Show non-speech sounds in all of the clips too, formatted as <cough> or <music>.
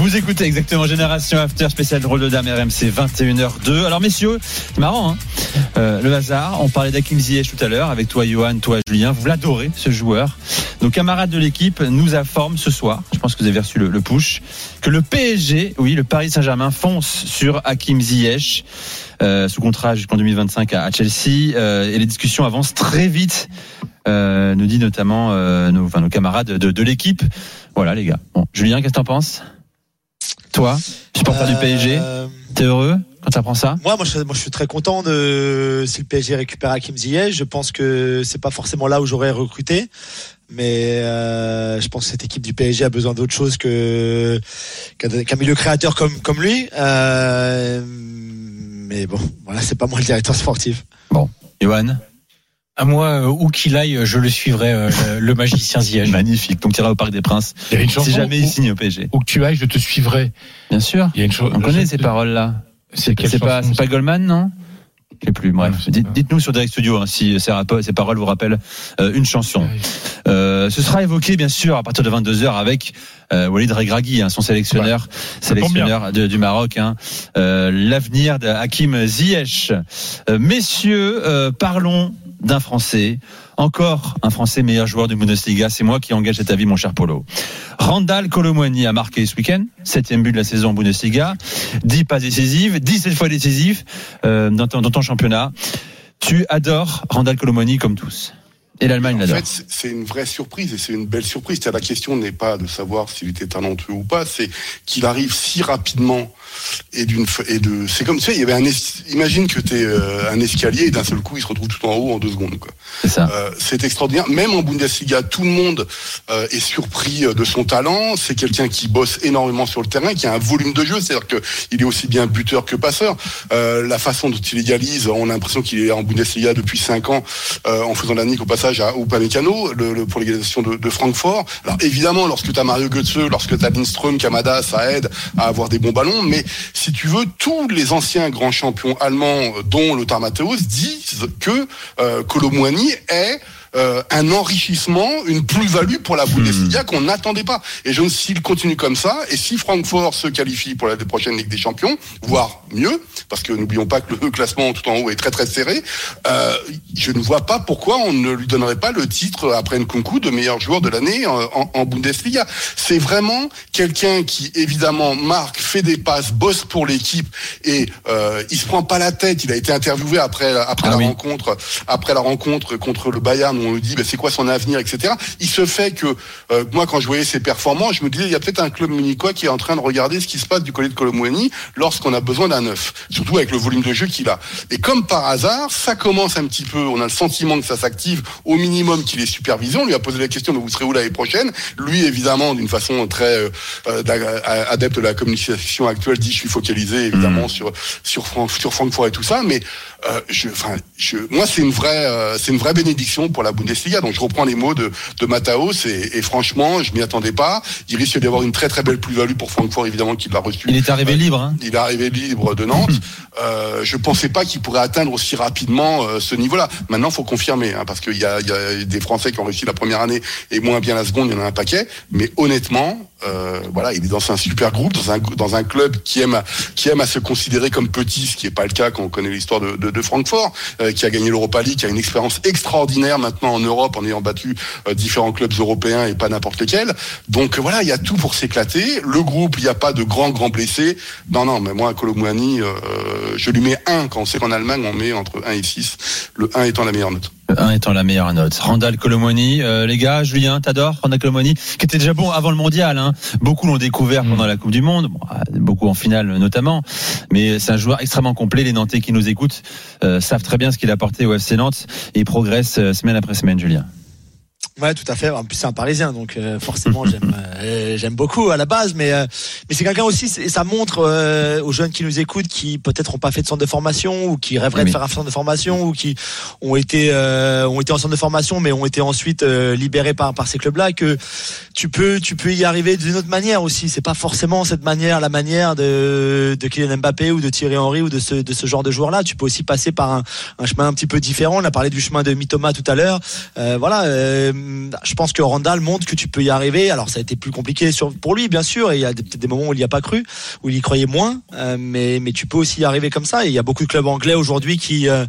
Vous écoutez exactement Génération After spécial rôle de dame RMC 21h02. Alors messieurs, c'est marrant, hein euh, le hasard. On parlait d'Akim Ziyech tout à l'heure avec toi Johan, toi Julien. Vous l'adorez ce joueur. Nos camarades de l'équipe nous informent ce soir. Je pense que vous avez reçu le, push que le PSG, oui, le Paris Saint-Germain fonce sur Hakim Ziyech euh, sous contrat jusqu'en 2025 à, Chelsea euh, et les discussions avancent très vite. Nous dit notamment nos camarades de, de l'équipe. Voilà les gars. Bon, Julien, qu'est-ce que t'en penses? Toi, supporter du PSG, Euh, t'es heureux quand t'apprends ça? Moi, moi, je, moi, je suis très content de si le PSG récupère Hakim Ziyech. Je pense que c'est pas forcément là où j'aurais recruté, mais euh, je pense que cette équipe du PSG a besoin d'autre chose que qu'un milieu créateur comme comme lui. Euh, mais bon, voilà, c'est pas moi le directeur sportif. Johan À moi, euh, où qu'il aille, je le suivrai, euh, le, le magicien Ziyech. Magnifique. Donc tu iras au Parc des Princes. Il y a une chanson Si jamais il signe au PSG. où que tu ailles, je te suivrai. Bien sûr. Il y a une chose. On connaît ces paroles-là. C'est pas, chanson, c'est pas Goldman, non Je sais plus. Bref, dites-nous sur Direct Studio hein, si ces, paroles vous rappellent euh, une chanson. Euh, ce sera évoqué bien sûr à partir de 22 h avec euh, Walid Regragui, hein, son sélectionneur, sélectionneur de- du Maroc. Hein, euh, L'avenir de Hakim Ziyech. Euh, messieurs, euh, parlons d'un Français. Encore un Français meilleur joueur du Bundesliga. C'est moi qui engage cet avis, mon cher Polo. Randall Colomwani a marqué ce week-end, septième but de la saison en Bundesliga, 10 passes décisives, 17 fois décisif euh, dans, ton, dans ton championnat. Tu adores Randall Colomwani comme tous. Et l'Allemagne En l'adore. fait, c'est- une vraie surprise et c'est une belle surprise. La question n'est pas de savoir s'il était talentueux ou pas, c'est qu'il arrive si rapidement et d'une et de. C'est comme tu sais, il y avait un. Imagine que tu es un escalier et d'un seul coup, il se retrouve tout en haut en deux secondes. Quoi. C'est ça. Euh, extraordinaire. Même en Bundesliga, tout le monde euh, est surpris euh, de son talent. C'est quelqu'un qui bosse énormément sur le terrain, qui a un volume de jeu, c'est-à-dire que il est aussi bien buteur que passeur. Euh, la façon dont il égalise, on a l'impression qu'il est en Bundesliga depuis cinq ans, euh, en faisant la nique au passage à Upamecano le, le- pour l'égalisation de, de Francfort. Alors évidemment, lorsque tu as Mario Götze, lorsque tu as Lindström, Kamada, ça aide à avoir des bons ballons. Mais si tu veux, tous les anciens grands champions allemands, dont Lothar Matthäus, disent que euh, est euh, un enrichissement, une plus-value pour la Bundesliga qu'on n'attendait pas. Et je s'il continue comme ça, et si Francfort se qualifie pour la prochaine Ligue des Champions, voire mieux, parce que n'oublions pas que le classement tout en haut est très très serré, euh, je ne vois pas pourquoi on ne lui donnerait pas le titre après une concours de meilleur joueur de l'année en, en- en Bundesliga. C'est vraiment quelqu'un qui évidemment marque, fait des passes, bosse pour l'équipe et euh, il se prend pas la tête. Il a été interviewé après après Ah la oui. rencontre après la rencontre contre le Bayern on lui dit bah, c'est quoi son avenir etc. Il se fait que euh, moi quand je voyais ses performances, je me disais il y a peut-être un club munichois qui est en train de regarder ce qui se passe du côté de Colomouani lorsqu'on a besoin d'un neuf, surtout avec le volume de jeu qu'il a. Et comme par hasard, ça commence un petit peu, on a le sentiment que ça s'active au minimum qu'il est supervisé. On lui a posé la question, mais vous serez où l'année prochaine? Lui, évidemment, d'une façon très euh, euh, d'a- adepte de la communication actuelle, dit je suis focalisé évidemment sur sur Fran- sur Francfort et tout ça, mais euh, je, enfin, je, moi c'est une vraie, euh, c'est une vraie bénédiction pour la Bundesliga. Donc je reprends les mots de de Mataos et, et franchement, je m'y attendais pas. Il risque d'y avoir une très très belle plus-value pour Francfort évidemment qu'il l'a reçu. Il est arrivé libre. Hein. Il est arrivé libre de Nantes. <laughs> Euh, je pensais pas qu'il pourrait atteindre aussi rapidement euh, ce niveau-là. Maintenant, faut confirmer, hein, parce qu'il y a, il y a des Français qui ont réussi la première année et moins bien la seconde. Il y en a un paquet. Mais honnêtement, euh, voilà, il est dans un super groupe, dans un dans un club qui aime à, qui aime à se considérer comme petit, ce qui est pas le cas quand on connaît l'histoire de, de, de Francfort, euh, qui a gagné l'Europa League, qui a une expérience extraordinaire maintenant en Europe en ayant battu euh, différents clubs européens et pas n'importe lesquels. Donc euh, voilà, il y a tout pour s'éclater. Le groupe, il n'y a pas de grands grands blessés. Non non, mais moi Colomouani, euh, je lui mets un quand on sait qu'en Allemagne on met entre 1 et 6, le 1 étant la meilleure note. Le 1 étant la meilleure note. Randall Colomoni, euh, les gars, Julien, t'adores Randall Colomoni, qui était déjà bon avant le mondial. Hein. Beaucoup l'ont découvert pendant la Coupe du Monde, euh, beaucoup en finale notamment. Mais c'est un joueur extrêmement complet. Les Nantais qui nous écoutent euh, savent très bien ce qu'il a apporté au FC Nantes et progresse euh, semaine après semaine, Julien. Ouais, tout à fait. En plus, c'est un Parisien, donc euh, forcément, j'aime, <laughs> euh, j'aime beaucoup à la base. Mais, euh, mais c'est quelqu'un aussi. Et ça montre aux jeunes qui nous écoutent, qui peut-être ont pas fait de centre de formation ou qui rêveraient Oui. de faire un centre de formation ou qui ont été, ont été en centre de formation, mais ont été ensuite libérés par par ces clubs-là, que tu peux, tu peux y arriver d'une autre manière aussi. C'est pas forcément cette manière, la manière de de Kylian Mbappé ou de Thierry Henry ou de ce de ce genre de joueur-là. Tu peux aussi passer par un, un chemin un petit peu différent. On a parlé du chemin de Mitoma tout à l'heure. Voilà, je pense que Randall montre que tu peux y arriver. Alors ça a été plus compliqué pour lui, bien sûr, il y a peut-être des moments où il n'y a pas cru, où il y croyait moins, euh, mais, tu peux aussi y arriver comme ça. Il y a beaucoup de clubs anglais aujourd'hui qui... euh,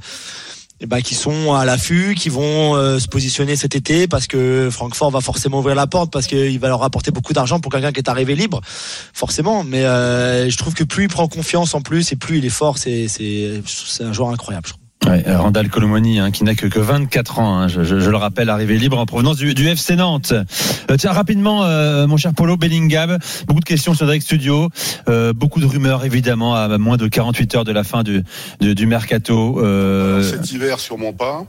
eh ben, sont à l'affût, qui vont euh, se positionner cet été parce que Francfort va forcément ouvrir la porte parce qu'il va leur apporter beaucoup d'argent pour quelqu'un qui est arrivé libre, forcément. Mais je trouve que plus il prend confiance en plus et plus il est fort, c'est un joueur incroyable. Ouais, euh, Randall Colomoni, hein, qui n'a que, que 24 ans, hein, je, je- je le rappelle, arrivé libre en provenance du, du FC Nantes. Euh, tiens, rapidement, euh, mon cher Polo Bellingham, beaucoup de questions sur Direct Studio, euh, beaucoup de rumeurs évidemment à moins de 48 heures de la fin du, du, du mercato. Cet hiver, sûrement pas.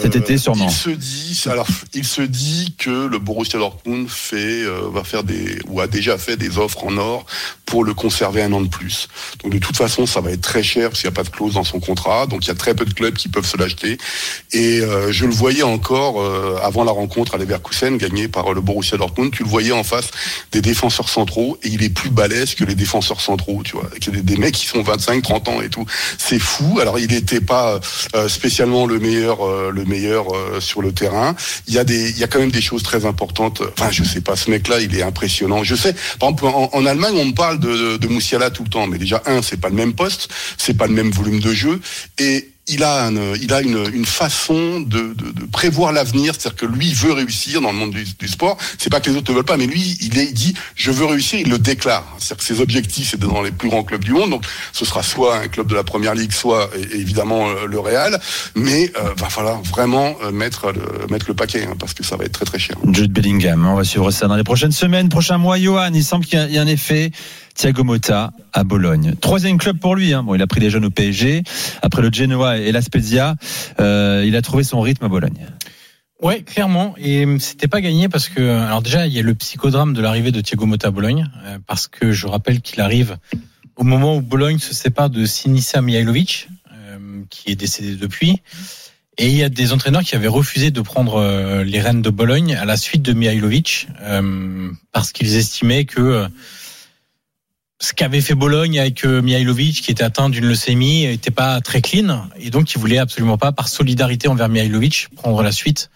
Cet été, sûrement. Il se dit, alors, il se dit que le Borussia Dortmund fait, va faire des, ou a déjà fait des offres en or pour le conserver un an de plus. Donc, de toute façon, ça va être très cher parce qu'il n'y a pas de clause dans son contrat. Donc, il y a très peu de clubs qui peuvent se l'acheter. Et euh, je le voyais encore euh, avant la rencontre à Leverkusen, gagnée par le Borussia Dortmund. Tu le voyais en face des défenseurs centraux et il est plus balèze que les défenseurs centraux, tu vois. Des, des mecs qui sont 25, 30 ans et tout. C'est fou. Alors, il n'était pas euh, spécialement le meilleur, euh, le meilleur euh, sur le terrain. Il y a des, il y a quand même des choses très importantes. Enfin, je sais pas, ce mec-là, il est impressionnant. Je sais, par exemple, en Allemagne, on me parle de, Moussiala tout le temps, mais déjà un, c'est pas le même poste, c'est pas le même volume de jeu, et il a, il a une, une façon de, de, prévoir l'avenir, c'est-à-dire que lui veut réussir dans le monde du, du sport. C'est pas que les autres ne veulent pas, mais lui il, est, dit je veux réussir, il le déclare. C'est-à-dire que ses objectifs c'est dans les plus grands clubs du monde, donc ce sera soit un club de la première ligue, soit évidemment euh, le Real, mais euh, va falloir vraiment euh, mettre le, mettre le paquet hein, parce que ça va être très très cher. Jude Bellingham, on va suivre ça dans les prochaines semaines, prochains mois. Johan, il semble qu'il y y a un effet. Thiago Motta à Bologne. Troisième club pour lui. Hein. Bon, il a pris les jeunes au PSG. Après le Genoa et la Spezia, euh, il a trouvé son rythme à Bologne. Ouais, clairement. Et c'était pas gagné parce que, alors déjà, il y a le psychodrame de l'arrivée de Thiago Motta à Bologne, euh, parce que je rappelle qu'il arrive au moment où Bologne se sépare de Sinisa Mihailovic, euh, qui est décédé depuis. Et il y a des entraîneurs qui avaient refusé de prendre euh, les rênes de Bologne à la suite de Mihailovic, euh, parce qu'ils estimaient que euh, ce qu'avait fait Bologne avec euh, Mihailovic, qui était atteint d'une leucémie, était pas très clean, et donc ils voulaient absolument pas, par solidarité envers Mihailovic, prendre la suite.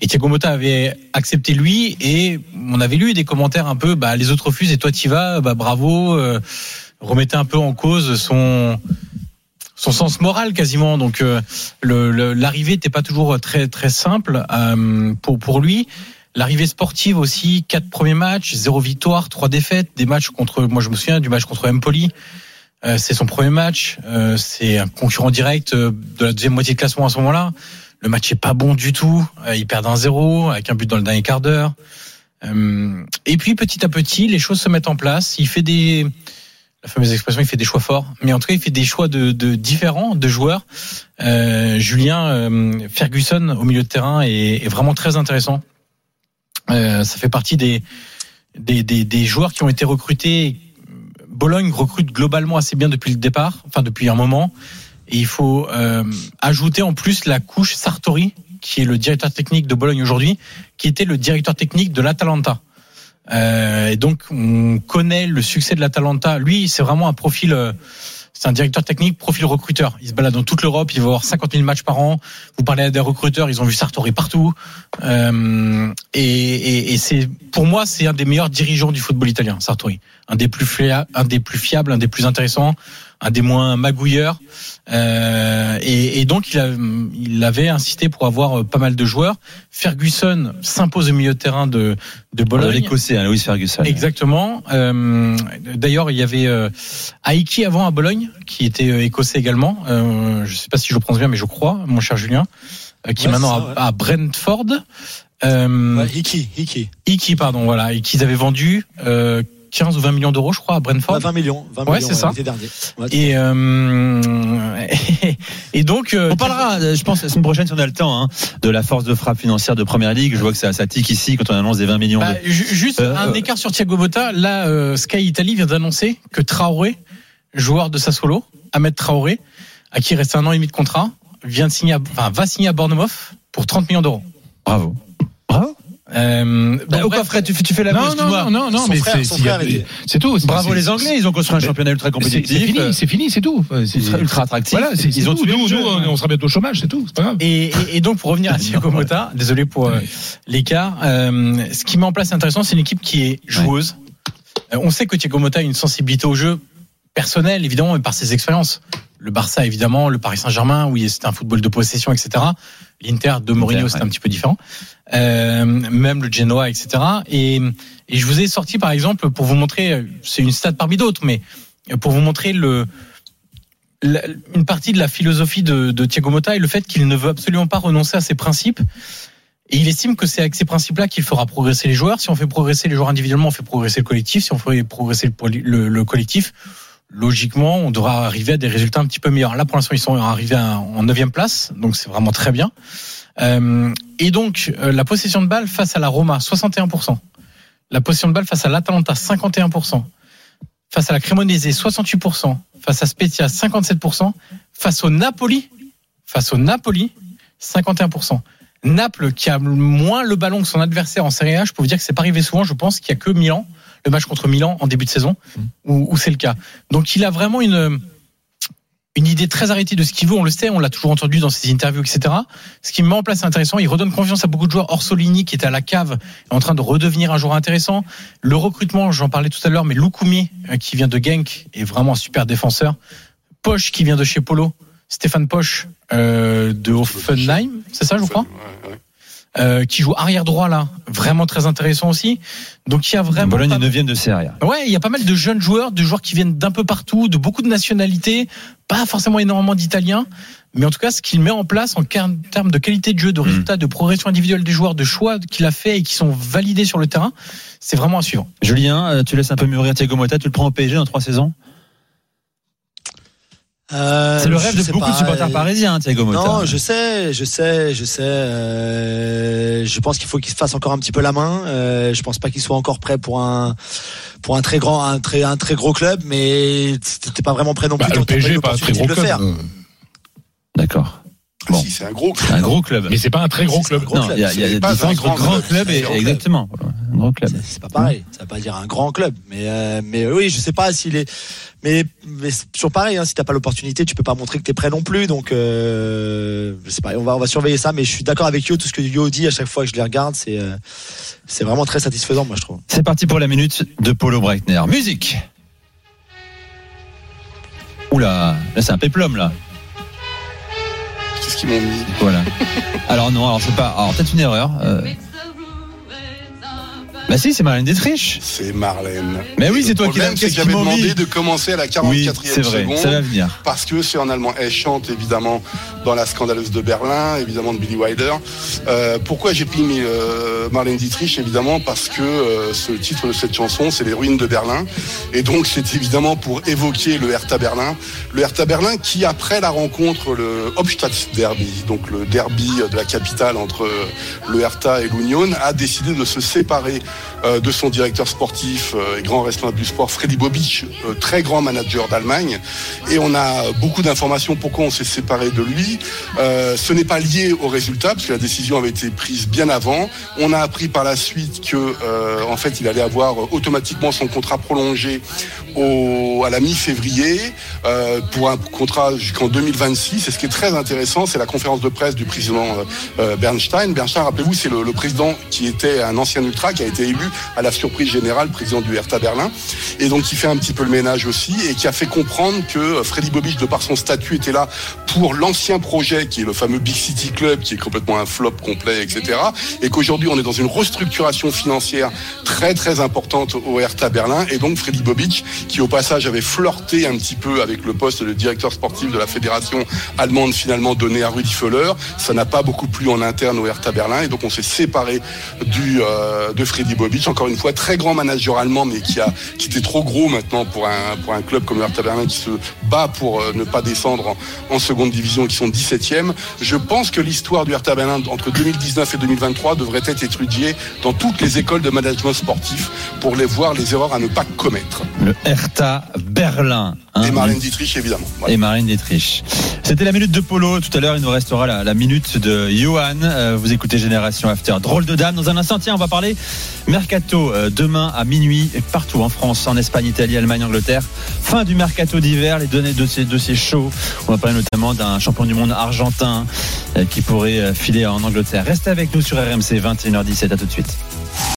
Et Thiago Motta avait accepté lui, et on avait lu des commentaires un peu, bah les autres refusent et toi t'y vas, bah bravo, euh, remettait un peu en cause son son sens moral quasiment. Donc euh, le- le- l'arrivée n'était pas toujours très très simple euh, pour pour lui. L'arrivée sportive aussi, quatre premiers matchs, zéro victoire, trois défaites, des matchs contre, moi je me souviens du match contre Empoli. Euh, c'est son premier match, euh, c'est un concurrent direct euh, de la deuxième moitié de classement à ce moment-là. Le match est pas bon du tout, euh, ils perdent un zéro avec un but dans le dernier quart d'heure. Euh, et puis petit à petit, les choses se mettent en place. Il fait des, la fameuse expression, il fait des choix forts, mais en tout cas, il fait des choix de, de différents de joueurs. Euh, Julien euh, Ferguson au milieu de terrain est, est vraiment très intéressant. Euh, ça fait partie des, des, des, des joueurs qui ont été recrutés. Bologne recrute globalement assez bien depuis le départ, enfin depuis un moment. Et il faut euh, ajouter en plus la couche Sartori, qui est le directeur technique de Bologne aujourd'hui, qui était le directeur technique de l'Atalanta. Euh, et donc on connaît le succès de l'Atalanta. Lui, c'est vraiment un profil. euh, c'est un directeur technique, profil recruteur. Il se balade dans toute l'Europe, il va avoir 50 000 matchs par an. Vous parlez à des recruteurs, ils ont vu Sartori partout. Euh, et et, et c'est, pour moi, c'est un des meilleurs dirigeants du football italien, Sartori. Un des plus un des plus fiables, un des plus intéressants, un des moins magouilleurs. Euh, et, et donc il, a, il avait insisté pour avoir euh, pas mal de joueurs. Ferguson s'impose au milieu de terrain de de Bologne. L'écossais, hein, Louis Ferguson. Exactement. Euh, D'ailleurs, il y avait euh, Aiki avant à Bologne, qui était euh, écossais également. Euh, je sais pas si je le prononce bien, mais je crois, mon cher Julien, euh, qui est maintenant c'est ça, ouais. à, à Brentford. Euh, Ouais, Iki, Iki. Iki, pardon, voilà, et qu'ils avaient vendu, euh, 15 ou 20 millions d'euros, je crois, à Brentford. 20 millions. 20 Ouais, millions, c'est ça. l'été dernier. Ouais, Et, euh, <laughs> et donc, euh, On parlera, euh, je pense, la semaine prochaine, si on a le temps, hein, de la force de frappe financière de Première Ligue. Je vois que ça, ça tique ici quand on annonce des 20 millions. bah, de- juste Euh, un écart sur Thiago Motta. Là, euh, Sky Italy vient d'annoncer que Traoré, joueur de Sassuolo, Ahmed Traoré, à qui il reste un an et demi de contrat, vient de signer, à- enfin, va signer à Bournemouth pour 30 millions d'euros. Bravo. Euh, Bah, bon, au. Fred, tu fais, tu fais la Non, non, non, non, non, mais c'est tout. Bravo les Anglais, ils ont construit un championnat ultra compétitif. C'est fini, c'est tout. C'est- ultra, attractif. Voilà, ils ont tout. Nous, on sera bientôt au chômage, c'est tout. C'est pas grave. Et, et- et donc pour revenir à <laughs> Thiago Motta, désolé pour euh, l'écart, euh, ce qui met en place intéressant, c'est une équipe qui est joueuse. Euh, on sait que Thiago Motta a une sensibilité au jeu personnelle, évidemment, mais par ses expériences. Le Barça, évidemment, le Paris Saint-Germain, où c'était un football de possession, etc. L'Inter de Mourinho, ouais. un petit peu différent. Euh, même le Genoa, etc. Et, et je vous ai sorti, par exemple, pour vous montrer, c'est une stat parmi d'autres, mais pour vous montrer le, la- une partie de la philosophie de, de Thiago Motta et le fait qu'il ne veut absolument pas renoncer à ses principes. Et il estime que c'est avec ces principes-là qu'il fera progresser les joueurs. Si on fait progresser les joueurs individuellement, on fait progresser le collectif. Si on fait progresser le- le collectif, logiquement, on devra arriver à des résultats un petit peu meilleurs. Là, pour l'instant, ils sont arrivés en neuvième place, donc c'est vraiment très bien. Euh, et donc, euh, la possession de balle face à la Roma, 61%. La possession de balle face à l'Atalanta, 51%. Face à la Cremonese, 68%. Face à Spezia, 57%. Face au Napoli, face au Napoli, 51%. Naples, qui a moins le ballon que son adversaire en Serie A, je peux vous dire que c'est pas arrivé souvent. Je pense qu'il y a que Milan, le match contre Milan en début de saison, où, où c'est le cas. Donc il a vraiment une une idée très arrêtée de ce qu'il veut. On le sait, on l'a toujours entendu dans ses interviews, etc. Ce qui met en place c'est intéressant. Il redonne confiance à beaucoup de joueurs. Orsolini, qui était à la cave, est en train de redevenir un joueur intéressant. Le recrutement, j'en parlais tout à l'heure, mais Lukumi, euh, qui vient de Genk, est vraiment un super défenseur. Poche, qui vient de chez Polo. Stéphane Poche, euh, de Hoffenheim, c'est ça, je crois Ouais, ouais. Euh, qui joue arrière droit là, vraiment très intéressant aussi. Donc il y a vraiment Bologne pas- est 9 de Serie A. Ouais, il y a pas mal de jeunes joueurs, de joueurs qui viennent d'un peu partout, de beaucoup de nationalités, pas forcément énormément d'Italiens, mais en tout cas, ce qu'il met en place en termes de qualité de jeu, de résultats, de progression individuelle des joueurs, de choix qu'il a fait et qui sont validés sur le terrain, c'est vraiment à suivre. Julien, euh, tu laisses un peu mûrir Thiago Motta, tu le prends au PSG dans trois saisons? Euh, C'est le rêve de beaucoup de supporters euh, parisiens, Thiago Motta. Non, je sais, je sais, je sais. euh, je pense qu'il faut qu'il se fasse encore un petit peu la main. Euh, je pense pas qu'il soit encore prêt pour un pour un très grand, un très un très gros club, mais t'es pas vraiment prêt non plus. Bah, le PSG, pas un très gros club. euh, D'accord. Ah, Bon. si, c'est un gros club. Un gros club. Mais c'est pas un très gros C'est club. il y a, y a C'est des pas différences un entre grand grand club, c'est et exactement. Un grand club. C'est- C'est pas pareil. Ça veut pas dire un grand club, mais euh, mais oui, je sais pas s'il est. Mais, mais c'est toujours pareil. Hein, si t'as pas l'opportunité, tu peux pas montrer que t'es prêt non plus. Donc, euh, je sais pas. On va on va surveiller ça. Mais je suis d'accord avec Yo. Tout ce que Yo dit à chaque fois que je les regarde, c'est euh, c'est vraiment très satisfaisant, moi je trouve. C'est parti pour la minute de Paulo Breitner. Musique. Oula, là c'est un péplum là. Voilà. Alors non, alors c'est pas. Alors peut-être une erreur. euh. Bah si, c'est Marlène Dietrich. C'est Marlène. Mais oui, c'est toi qui problème, c'est qu'est-ce que j'avais demandé de commencer à la 44e Oui, c'est vrai, seconde. ça va venir. parce que c'est en allemand. Elle chante évidemment dans la scandaleuse de Berlin, évidemment de Billy Wilder. Euh, pourquoi j'ai pris euh, Marlène Dietrich Évidemment parce que euh, ce titre de cette chanson, c'est les ruines de Berlin. Et donc c'est évidemment pour évoquer le Hertha Berlin. Le Hertha Berlin qui, après la rencontre, le Hauptstadtderby, donc le derby de la capitale entre le Hertha et l'Union, a décidé de se séparer de son directeur sportif euh, et grand responsable du sport, Freddy Bobic, euh, très grand manager d'Allemagne. Et on a beaucoup d'informations pourquoi on s'est séparé de lui. Euh, ce n'est pas lié au résultat, parce que la décision avait été prise bien avant. On a appris par la suite que, euh, en fait, il allait avoir automatiquement son contrat prolongé au, à la mi-février euh, pour un contrat jusqu'en 2026. Et ce qui est très intéressant, c'est la conférence de presse du président euh, euh, Bernstein. Bernstein, rappelez-vous, c'est le, le président qui était un ancien ultra, qui a été élu à la surprise générale président du Hertha Berlin, et donc qui fait un petit peu le ménage aussi, et qui a fait comprendre que euh, Freddy Bobic, de par son statut, était là pour l'ancien projet, qui est le fameux Big City Club, qui est complètement un flop complet, etc. Et qu'aujourd'hui, on est dans une restructuration financière très très importante au Hertha Berlin, et donc Freddy Bobic, qui au passage avait flirté un petit peu avec le poste de directeur sportif de la fédération allemande finalement donné à Rudi Völler. Ça n'a pas beaucoup plu en interne au Hertha Berlin et donc on s'est séparé du euh, de Freddy Bobic. Encore une fois, très grand manager allemand, mais qui a qui était trop gros maintenant pour un pour un club comme le Hertha Berlin qui se bat pour euh, ne pas descendre en, seconde division, qui sont 17e. Je pense que l'histoire du Hertha Berlin entre 2019 et 2023 devrait être étudiée dans toutes les écoles de management sportif pour les voir les erreurs à ne pas commettre. Hertha Berlin. hein. Et Marlène Dietrich évidemment. Et Marlène Dietrich. C'était la minute de Polo. Tout à l'heure, il nous restera la, la minute de Johan. Euh, vous écoutez Génération After. Drôle de dame. Dans un instant, tiens, on va parler mercato euh, demain à minuit partout en France, en Espagne, Italie, Allemagne, Angleterre. Fin du mercato d'hiver, les données de ces dossiers chauds. On va parler notamment d'un champion du monde argentin euh, qui pourrait filer en Angleterre. Restez avec nous sur RMC 21h17. À tout de suite.